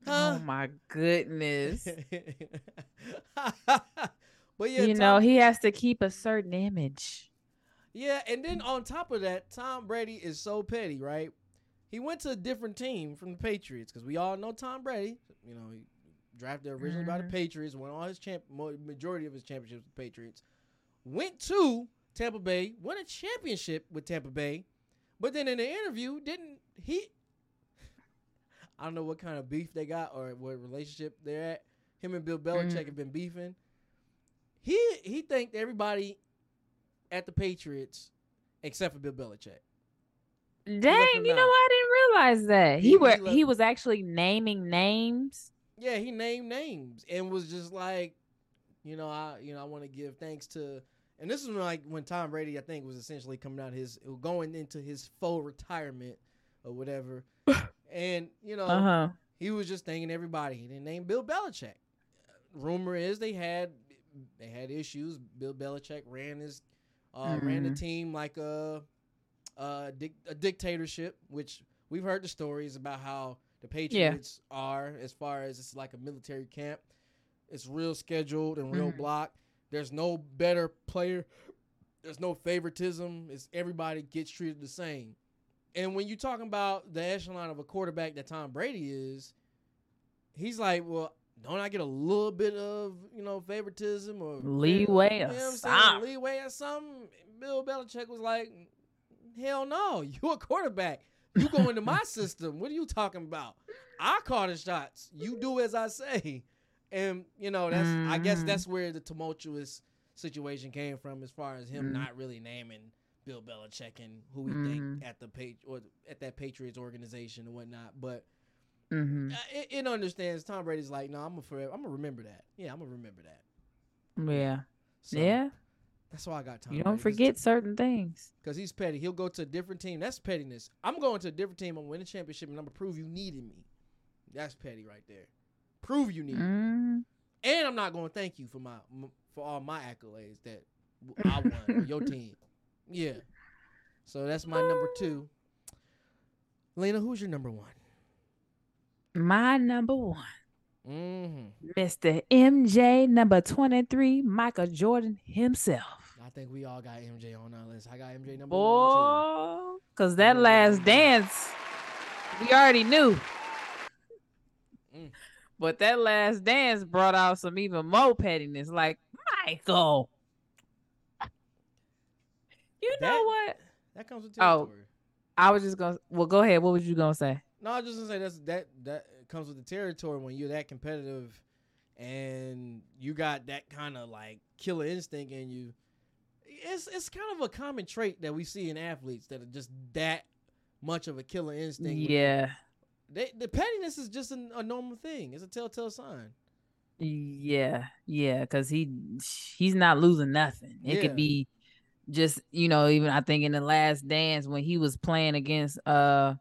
Huh? Oh my goodness. but yeah, you Tom- know, he has to keep a certain image. Yeah, and then on top of that, Tom Brady is so petty, right? He went to a different team from the Patriots because we all know Tom Brady. You know, he drafted originally by the Mhm. Patriots, won all his champ, majority of his championships with the Patriots. Went to Tampa Bay, won a championship with Tampa Bay, but then in the interview, didn't he? I don't know what kind of beef they got or what relationship they're at. Him and Bill Belichick Mhm. have been beefing. He he thanked everybody at the Patriots except for Bill Belichick. Dang, you know, out. Realize that. He- He, were he left- he was actually naming names. Yeah, he named names and was just like, you know, I you know I want to give thanks to, and this is when, like when Tom Brady I think was essentially coming out his going into his full retirement or whatever, and you know Uh huh. he was just thanking everybody. He didn't name Bill Belichick. Rumor is they had they had issues. Bill Belichick ran his uh, ran the Mhm. team like a a, dic- a dictatorship, which we've heard the stories about how the Patriots are as far as it's like a military camp. It's real scheduled and real Mhm. block. There's no better player. There's no favoritism. It's everybody gets treated the same. And when you're talking about the echelon of a quarterback that Tom Brady is, he's like, well, don't I get a little bit of you know favoritism or Leeway you or know what I'm saying? something. Leeway or something. Bill Belichick was like, hell no, you a quarterback. You go into my system. What are you talking about? I call the shots. You do as I say. And you know that's I guess Mhm. that's where the tumultuous situation came from, as far as him Mhm. not really naming Bill Belichick and who we Mhm. think at the page or at that Patriots organization and whatnot. But Mm-hmm. uh, it, it understands Tom Brady's like, no, I'm gonna forever, I'm gonna remember that. Yeah, I'm gonna remember that. Yeah. So, yeah. That's why I got Tom. You don't forget certain things. because he's petty. He'll go to a different team. That's pettiness. I'm going to a different team. I'm gonna win a championship, and I'm gonna prove you needed me. That's petty right there. Prove you need me, Mm. and I'm not going to thank you for my for all my accolades that I won your team. Yeah. So that's my number two. Lena, who's your number one? My number one, Mm-hmm. Mr. MJ, number 23, Michael Jordan himself. I think we all got MJ on our list. I got MJ number one Boy, because that Yeah. last dance, we already knew. Mm. But that last dance brought out some even more pettiness. Like, Michael. You know what? That comes with territory. Oh. I was just gonna well go ahead. What was you gonna say? No, I was just gonna say that's that that comes with the territory when you're that competitive and you got that kind of like killer instinct in you. It's it's kind of a common trait that we see in athletes that are just that much of a killer instinct. Yeah. they, the pettiness is just an, a normal thing. It's a telltale sign. Yeah, yeah, because he he's not losing nothing. It Yeah. could be just you know, even I think in the last dance when he was playing against uh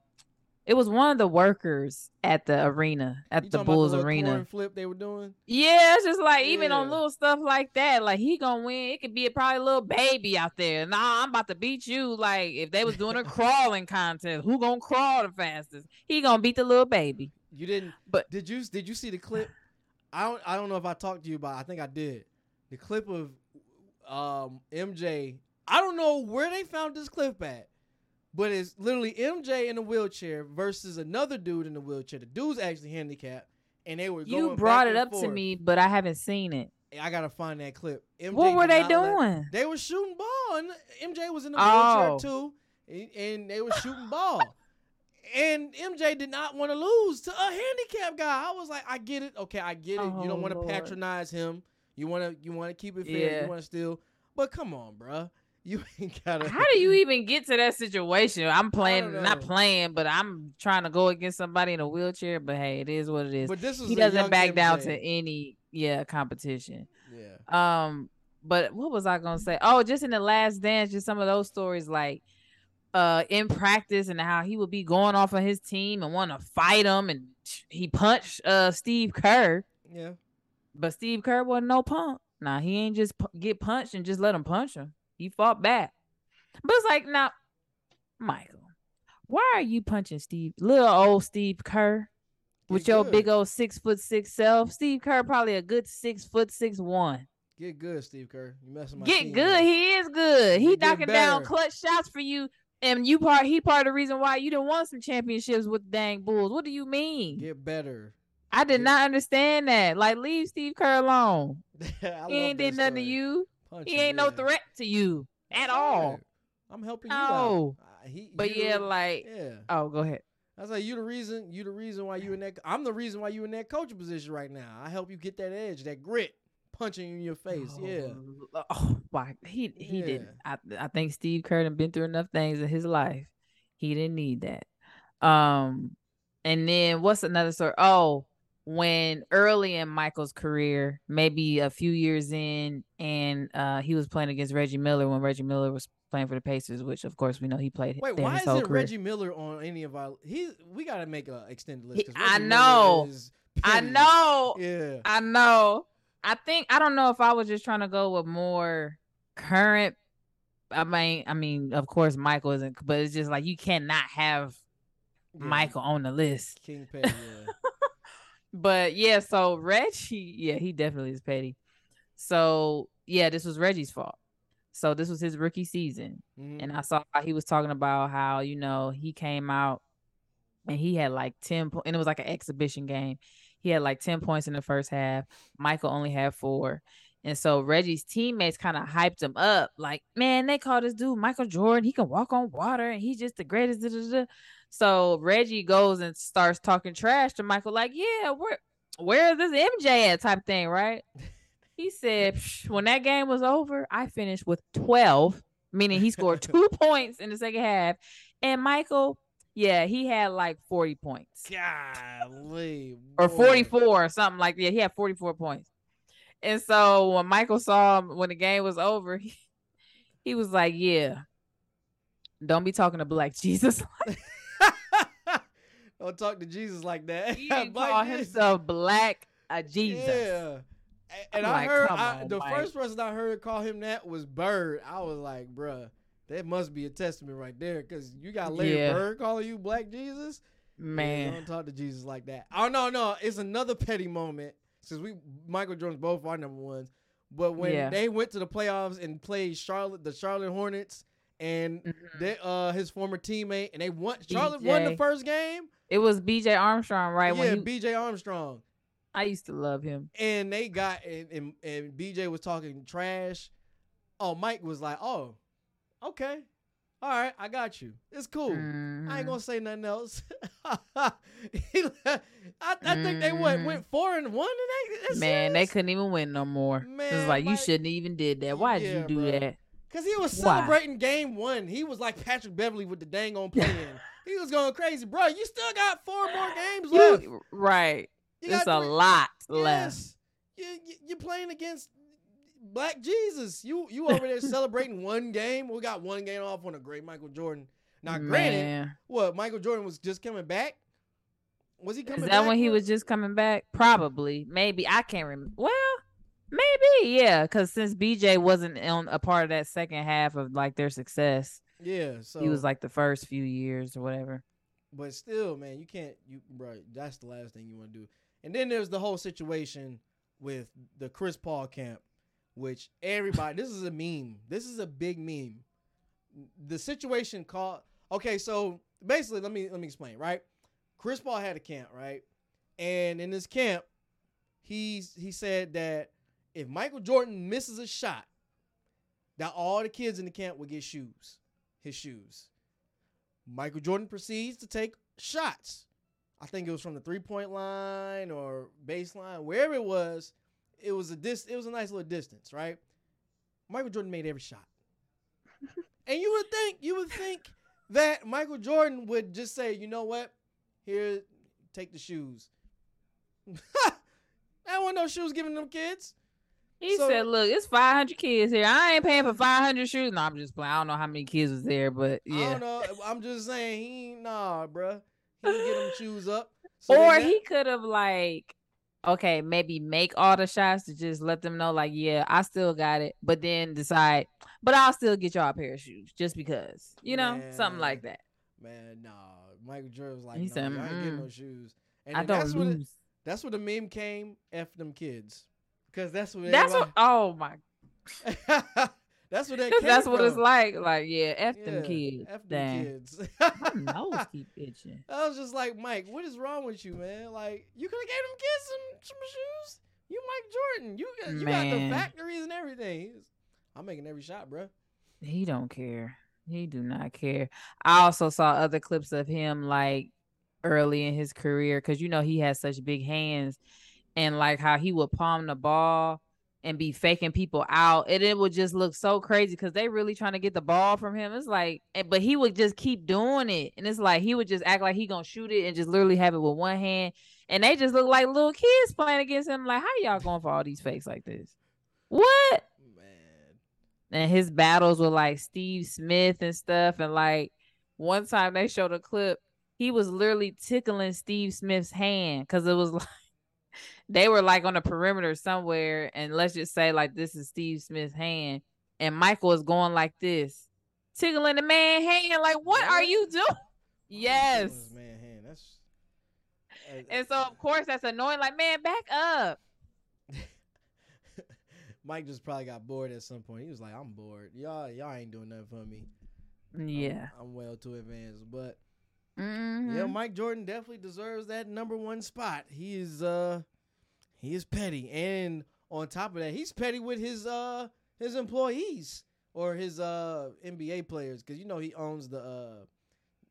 it was one of the workers at the arena at You the Bulls little arena. flip they were doing? Yeah, it's just like even on little stuff like that, like he gonna win. It could be a probably a little baby out there. Nah, I'm about to beat you. Like if they was doing a crawling contest, who gonna crawl the fastest? He gonna beat the little baby. You didn't. But- did you did you see the clip? I don't I don't know if I talked to you about. I think I did. The clip of um MJ. I don't know where they found this clip at, but it's literally MJ in a wheelchair versus another dude in a wheelchair. The dude's actually handicapped, and they were You brought it up to me, but I haven't seen it. I gotta find that clip. MJ what were they not let- doing? They were shooting ball, and MJ was in the Oh. wheelchair too, and, and they were shooting ball. And MJ did not want to lose to a handicapped guy. I was like, I get it. Okay, I get it. you Oh, don't want to patronize him. You want to you want to keep it fair. Yeah. You want to still. But come on, bruh. You ain't gotta. How do you even get to that situation? I'm playing, don't playing, but I'm trying to go against somebody in a wheelchair. But hey, it is what it is. But this was He doesn't back down to any yeah competition. Yeah. Um, but what was I gonna say? Oh, just in the last dance, just some of those stories like uh in practice and how he would be going off on his team and want to fight him and he punched uh Steve Kerr, Yeah. but Steve Kerr wasn't no punk. Nah, he ain't just pu- get punched and just let him punch him. He fought back. But it's like now, Michael, why are you punching Steve, little old Steve Kerr? With Get your good. big old six foot six self, Steve Kerr probably a good six foot six one. Get good, Steve Kerr. You messing my Get team good. up. He is good. He get knocking down clutch shots for you. And you part he part of the reason why you didn't want some championships with the dang Bulls. What do you mean? Get better. I did get- not understand that. Like leave Steve Kerr alone. He ain't did nothing to you. Punch He ain't no threat to you at all. I'm helping you No. out. Uh, he- But yeah, like yeah. oh go ahead. I was like, you the reason. You the reason why you in that. I'm the reason why you in that coaching position right now. I help you get that edge, that grit, punching you in your face. Yeah. Oh, Oh, why he he Yeah. didn't. I I think Steve Kerr done been through enough things in his life. He didn't need that. Um, and then what's another story? Oh, when early in Michael's career, maybe a few years in, and uh he was playing against Reggie Miller when Reggie Miller was playing for the Pacers, which of course we know he played Wait, why isn't career. Reggie Miller on any of our? He's. We gotta make a extended list. I know. I know. Yeah. I know. I think I don't know if I was just trying to go with more current. I mean, I mean, of course, Michael isn't, but it's just like you cannot have yeah. Michael on the list. King. Yeah. But yeah, so Reggie, yeah, he definitely is petty. So yeah, this was Reggie's fault. So this was his rookie season, Mhm. and I saw how he was talking about how you know he came out and he had like ten, po- and it was like an exhibition game. He had like ten points in the first half. Michael only had four. And so Reggie's teammates kind of hyped him up, like, man, they call this dude Michael Jordan. He can walk on water and he's just the greatest. da, da, da." So Reggie goes and starts talking trash to Michael, like, yeah, where where is this MJ at type thing, right? He said, "Psh, when that game was over, I finished with 12, meaning he scored two points in the second half. And Michael, yeah, he had like 40 points Golly. or 44 or something like that. He had 44 points. And so when Michael saw him when the game was over, he, he was like, Yeah, don't be talking to Black Jesus. Don't talk to Jesus like that. He didn't call himself Black uh, Jesus. Yeah. A- And I'm I like, heard I, on, the Mike. first person I heard call him that was Bird. I was like, bruh, that must be a testament right there. Cause you got Larry Yeah. Bird calling you Black Jesus. Yeah, Man. don't talk to Jesus like that. Oh no, no, it's another petty moment. Since we Michael Jordan's both our number ones. But when Yeah. they went to the playoffs and played Charlotte, the Charlotte Hornets, and Mhm. they, uh his former teammate, and they won. Charlotte won the first game. It was BJ Armstrong, right? yeah, he, B.J. Armstrong. I used to love him. and they got and, and and BJ was talking trash. Oh, Mike was like, "Oh, okay, all right, I got you. It's cool. I Mhm. ain't gonna say nothing else." I, I think they went Mhm. went four and one today. Man, they couldn't even win no more. it Man, was like you shouldn't even did that. Why did Yeah, you do bruh. that? Cause he was Why? celebrating game one. He was like Patrick Beverley with the dang on playing. he was going crazy, bro. You still got four more games left. You, right. You It's a lot left. Yes. You, you, you're playing against Black Jesus. You you over there celebrating one game? We got one game off on a great Michael Jordan. Now, granted, Man. what Michael Jordan was just coming back. Was he coming? Is that back when he was just coming back? Probably. Maybe. I can't remember. Well, maybe. Yeah. Because since BJ wasn't on a part of that second half of like their success, Yeah, so he was like the first few years or whatever. But still, man, you can't. You bro, that's the last thing you want to do. And then there's the whole situation with the Chris Paul camp, which everybody. this is a meme. This is a big meme. The situation called. Okay, so basically, let me let me explain. Right, Chris Paul had a camp, right, and in this camp, he's he said that if Michael Jordan misses a shot, that all the kids in the camp would get shoes, his shoes. Michael Jordan proceeds to take shots. I think it was from the three point line or baseline, wherever it was. It was a dis. It was a nice little distance, right? Michael Jordan made every shot, and you would think you would think that Michael Jordan would just say, you know what, here, take the shoes. I want no shoes given them kids. He So- said, "Look, it's 500 kids here. I ain't paying for 500 shoes. No, I'm just playing. I don't know how many kids was there, but I yeah. don't know. I'm just saying he nah, bruh. He get them shoes up. So or he could have like, okay, maybe make all the shots to just let them know, like, yeah, I still got it, but then decide, but I'll still get y'all a pair of shoes just because, you know, something like that. Man, nah. Michael Jordan was like, He no, said, y'all ain't getting "Mm-mm. no shoes. And I don't that's what it, that's what the meme came. F them kids, because that's what That's what. Oh my. that's what that. That's what it's like. Like, yeah, f them kids. F them kids. My nose keep itching. I was just like, Mike, what is wrong with you, man? Like, you could have gave them kids some, some shoes. You Mike Jordan. You got, you got the factories and everything. I'm making every shot, bro. He don't care. He do not care. I also saw other clips of him like early in his career because you know he has such big hands and like how he would palm the ball and be faking people out and it would just look so crazy because they really trying to get the ball from him. It's like, eh, but he would just keep doing it, and it's like he would just act like he gonna shoot it and just literally have it with one hand, and they just look like little kids playing against him. Like, how y'all going for all these fakes like this? What? Man. and his battles with like Steve Smith and stuff. And like one time they showed a clip, he was literally tickling Steve Smith's hand because it was like they were like on the perimeter somewhere. And let's just say like this is Steve Smith's hand, and Michael is going like this, tickling the man hand. Like, what are you doing? Yes. Man, hand? That's. And so of course that's annoying. Like, man, back up. Mike just probably got bored at some point. He was like, "I'm bored. Y'all, y'all ain't doing nothing for me. I'm- Yeah. I'm, well too advanced." But Mhm. yeah, Mike Jordan definitely deserves that number one spot. He is, uh, he is petty, and on top of that, he's petty with his, uh, his employees or his, uh, NBA players because you know he owns the, uh,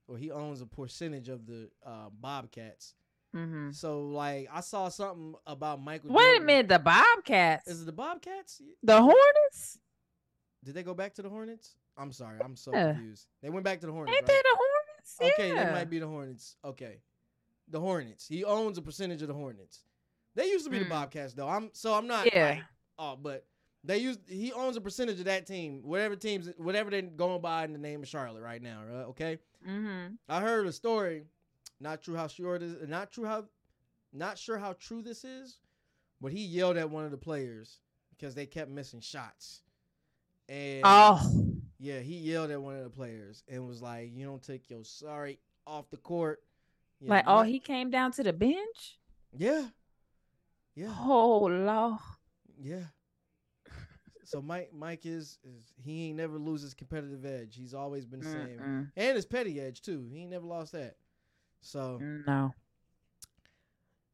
or he owns a percentage of the, uh, Bobcats. Mhm. So like, I saw something about Michael. Wait a minute, the Bobcats, Is it the Bobcats? the Hornets. Did they go back to the Hornets? I'm sorry, I'm so Yeah. confused. They went back to the Hornets. Ain't right? they the Hornets? Okay, yeah. they might be the Hornets. Okay, the Hornets. He owns a percentage of the Hornets. They used to be the Mm. Bobcats, though. I'm so I'm not. Yeah. Like, oh, but they used. He owns a percentage of that team. Whatever teams, whatever they're going by in the name of Charlotte right now. Right? Okay. Mm-hmm. I heard a story. Not true how sure it is. Not true how. Not sure how true this is, but he yelled at one of the players because they kept missing shots. And Oh, yeah, he yelled at one of the players and was like, "You don't take your sorry off the court." Yeah, like oh, he came down to the bench. Yeah, yeah, Oh lord. yeah. So Mike, Mike is, is he ain't never lose his competitive edge. He's always been the same, Mm-mm. and his petty edge too. He ain't never lost that. So, No.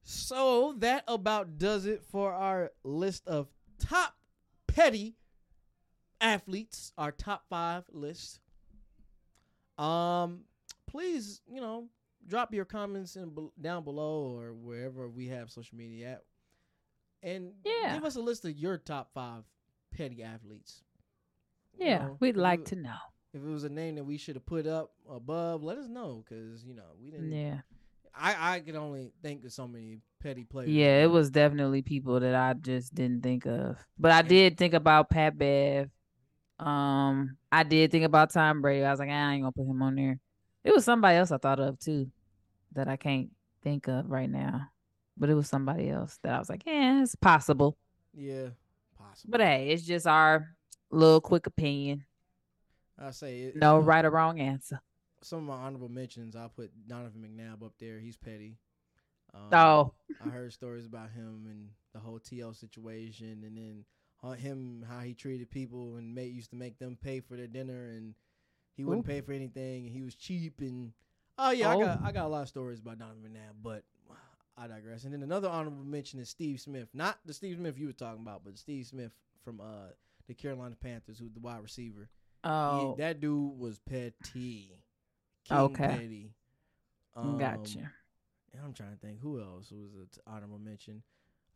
so that about does it for our list of top petty athletes. Our top five list. Um, please, you know, drop your comments in down below or wherever we have social media at, and Yeah. give us a list of your top five petty athletes. You Yeah, know, we'd like it- to know. If it was a name that we should have put up above, let us know because you know we didn't. Yeah. I I can only think of so many petty players. Yeah, it was definitely people that I just didn't think of. But I did think about Pat Bev. Um, I did think about Tom Brady. I was like, "Ah, I ain't gonna put him on there. It was somebody else I thought of too that I can't think of right now. But it was somebody else that I was like, yeah, it's possible. Yeah, possible. But hey, it's just our little quick opinion. I say it, No right or wrong answer. Some of my honorable mentions, I'll put Donovan McNabb up there. He's petty. Um, Oh, I heard stories about him and the whole T.O. situation, and then him how he treated people and made used to make them pay for their dinner, and he wouldn't Ooh. pay for anything, and he was cheap, and oh yeah, I Oh. got I got a lot of stories about Donovan McNabb, but I digress. And then another honorable mention is Steve Smith, not the Steve Smith you were talking about, but Steve Smith from uh the Carolina Panthers, who's the wide receiver. Oh, that dude was petty. King Okay. Petty. Um, gotcha. and I'm trying to think who else was an honorable mention.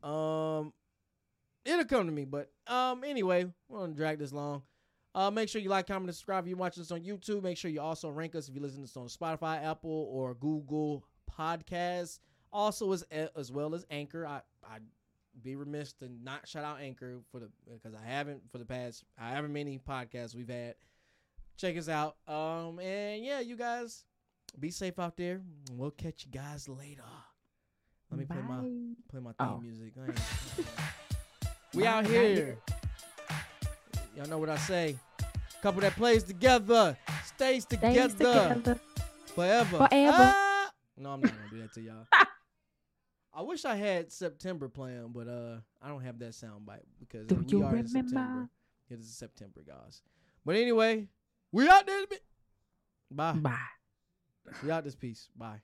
Um, it'll come to me, but um, anyway, we're gonna drag this long. Uh, make sure you like, comment, and subscribe if you're watching this on YouTube. Make sure you also rank us if you listen to this on Spotify, Apple, or Google Podcasts. Also, as as well as Anchor. I I be remiss to not shout out Anchor for the because I haven't for the past however many podcasts we've had. Check us out. Um, and yeah, you guys be safe out there. We'll catch you guys later. Let me play my play my theme Oh. music. We out here. Y'all know what I say. Couple that plays together, stays Stays together, together. forever. Forever. Ah! No, I'm not gonna do that to y'all. I wish I had September playing, but uh, I don't have that soundbite because Do we you are in September. remember? It is September, guys. But anyway, we out there. Bye. Bye. We out this piece. Bye.